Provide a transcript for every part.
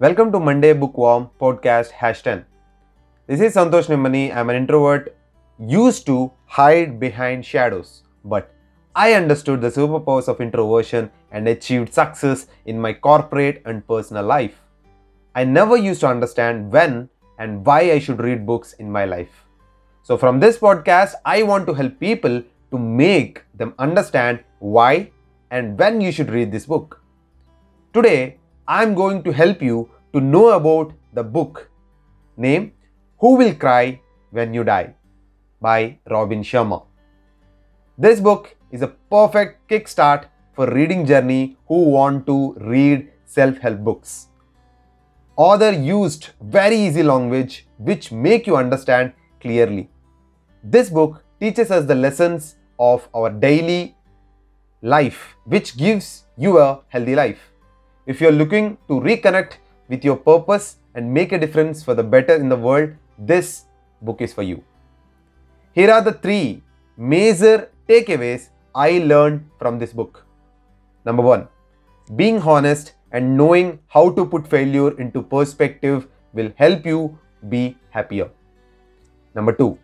Welcome to Monday Bookworm Podcast Hash 10. This is Santosh Nimani. I'm an introvert used to hide behind shadows, but I understood the superpowers of introversion and achieved success in my corporate and personal life. I never used to understand when and why I should read books in my life. So, from this podcast, I want to help people to make them understand why and when you should read this book. Today, I'm going to help you to know about the book named Who Will Cry When You Die by Robin Sharma. This book is a perfect kickstart for reading journey who want to read self-help books. Author used very easy language which make you understand clearly. This book teaches us the lessons of our daily life which gives you a healthy life. If you're looking to reconnect with your purpose and make a difference for the better in the world, this book is for you. Here are the three major takeaways I learned from this book. Number one, being honest and knowing how to put failure into perspective will help you be happier. Number two,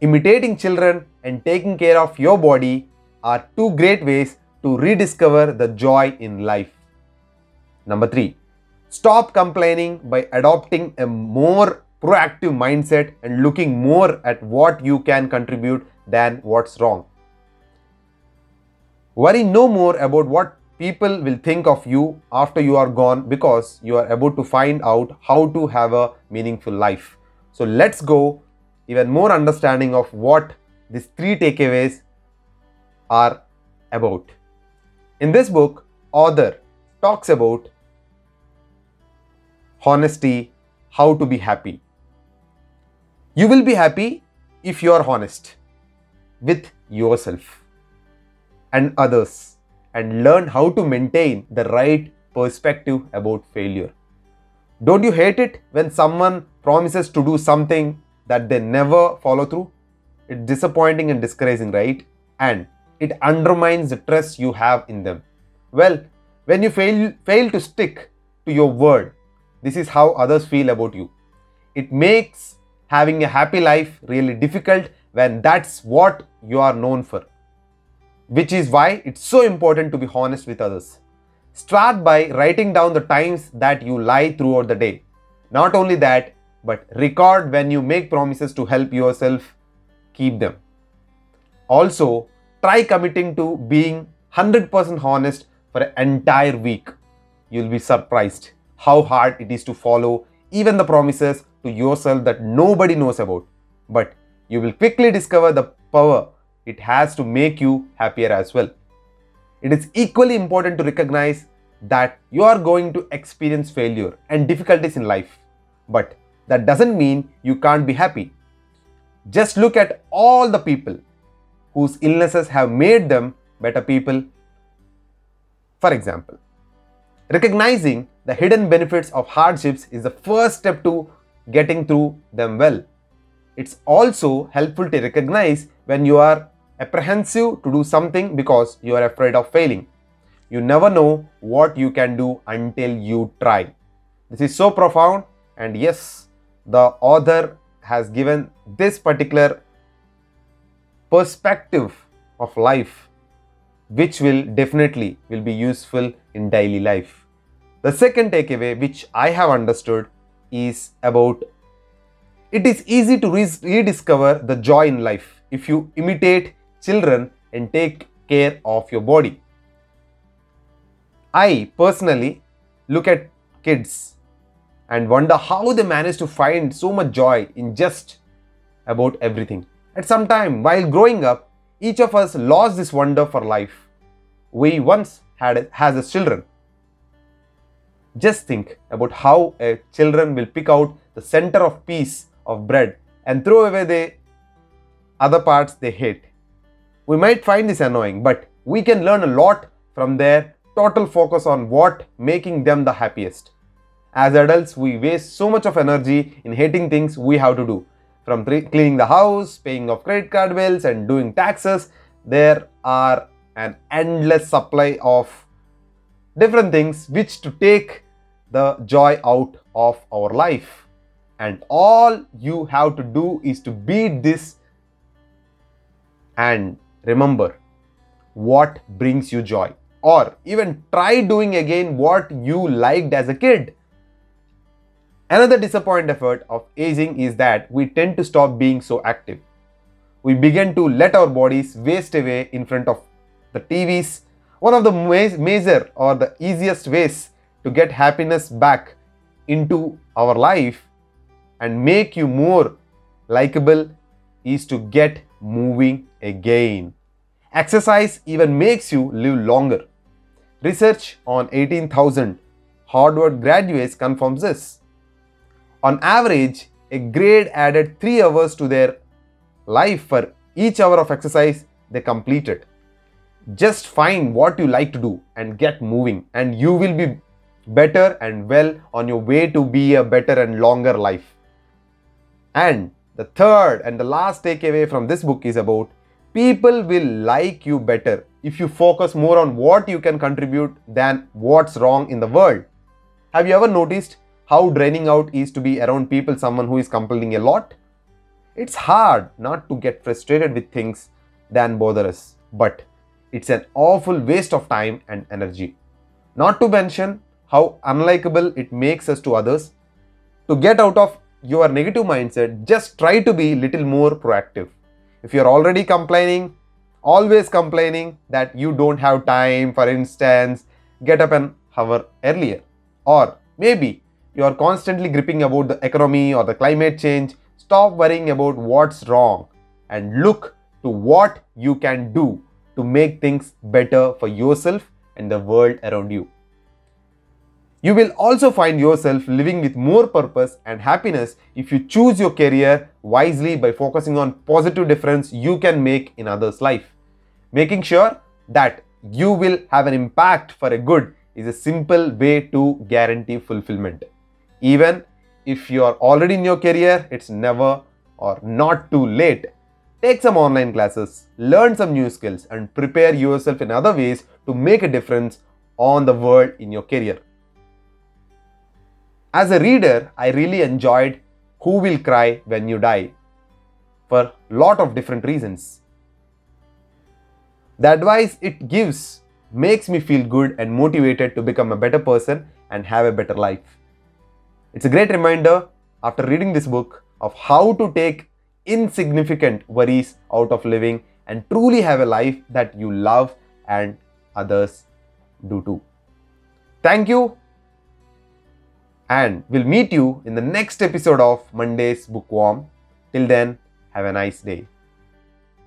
imitating children and taking care of your body are two great ways to rediscover the joy in life. Number three, stop complaining by adopting a more proactive mindset and looking more at what you can contribute than what's wrong. Worry no more about what people will think of you after you are gone because you are about to find out how to have a meaningful life. So let's go even more understanding of what these three takeaways are about. In this book, author talks about honesty, how to be happy. You will be happy if you are honest with yourself and others and learn how to maintain the right perspective about failure. Don't you hate it when someone promises to do something that they never follow through? It's disappointing and discouraging, right? And it undermines the trust you have in them. Well, when you fail, fail to stick to your word, this is how others feel about you. It makes having a happy life really difficult when that's what you are known for. Which is why it's so important to be honest with others. Start by writing down the times that you lie throughout the day. Not only that, but record when you make promises to help yourself keep them. Also, try committing to being 100% honest for an entire week. You'll be surprised how hard it is to follow even the promises to yourself that nobody knows about. But you will quickly discover the power it has to make you happier as well. It is equally important to recognize that you are going to experience failure and difficulties in life. But that doesn't mean you can't be happy. Just look at all the people whose illnesses have made them better people. For example, recognizing the hidden benefits of hardships is the first step to getting through them well. It's also helpful to recognize when you are apprehensive to do something because you are afraid of failing. You never know what you can do until you try. This is so profound, and yes, the author has given this particular perspective of life which will definitely will be useful in daily life. The second takeaway which i have understood is about it is easy to re- rediscover the joy in life if you imitate children and take care of your body. I personally look at kids and wonder how they manage to find so much joy in just about everything. At some time, while growing up, each of us lost this wonder for life we once had as children. Just think about how a children will pick out the center of piece of bread and throw away the other parts they hate. We might find this annoying, but we can learn a lot from their total focus on what making them the happiest. As adults, we waste so much of energy in hating things we have to do. From cleaning the house, paying off credit card bills, and doing taxes, there are an endless supply of different things which to take the joy out of our life. And all you have to do is to beat this and remember what brings you joy. Or even try doing again what you liked as a kid. Another disappointing effort of aging is that we tend to stop being so active. We begin to let our bodies waste away in front of the TVs. One of the major or the easiest ways to get happiness back into our life and make you more likable is to get moving again. Exercise even makes you live longer. Research on 18,000 Harvard graduates confirms this. On average, a grade added 3 hours to their life for each hour of exercise they completed. Just find what you like to do and get moving, and you will be better and well on your way to be a better and longer life. And the third and the last takeaway from this book is about people will like you better if you focus more on what you can contribute than what's wrong in the world. Have you ever noticed how draining out is to be around people, someone who is complaining a lot. It's hard not to get frustrated with things than bother us, but it's an awful waste of time and energy. Not to mention how unlikable it makes us to others. To get out of your negative mindset, just try to be little more proactive. If you're already complaining, always complaining that you don't have time, for instance, get up an hour earlier. Or maybe you are constantly gripping about the economy or the climate change, stop worrying about what's wrong and look to what you can do to make things better for yourself and the world around you. You will also find yourself living with more purpose and happiness if you choose your career wisely by focusing on positive difference you can make in others' life. Making sure that you will have an impact for a good is a simple way to guarantee fulfillment. Even if you are already in your career, it's never or not too late. Take some online classes, learn some new skills, and prepare yourself in other ways to make a difference on the world in your career. As a reader, I really enjoyed Who Will Cry When You Die for a lot of different reasons. The advice it gives makes me feel good and motivated to become a better person and have a better life. It's a great reminder after reading this book of how to take insignificant worries out of living and truly have a life that you love and others do too. Thank you, and we'll meet you in the next episode of Monday's Bookworm. Till then, have a nice day.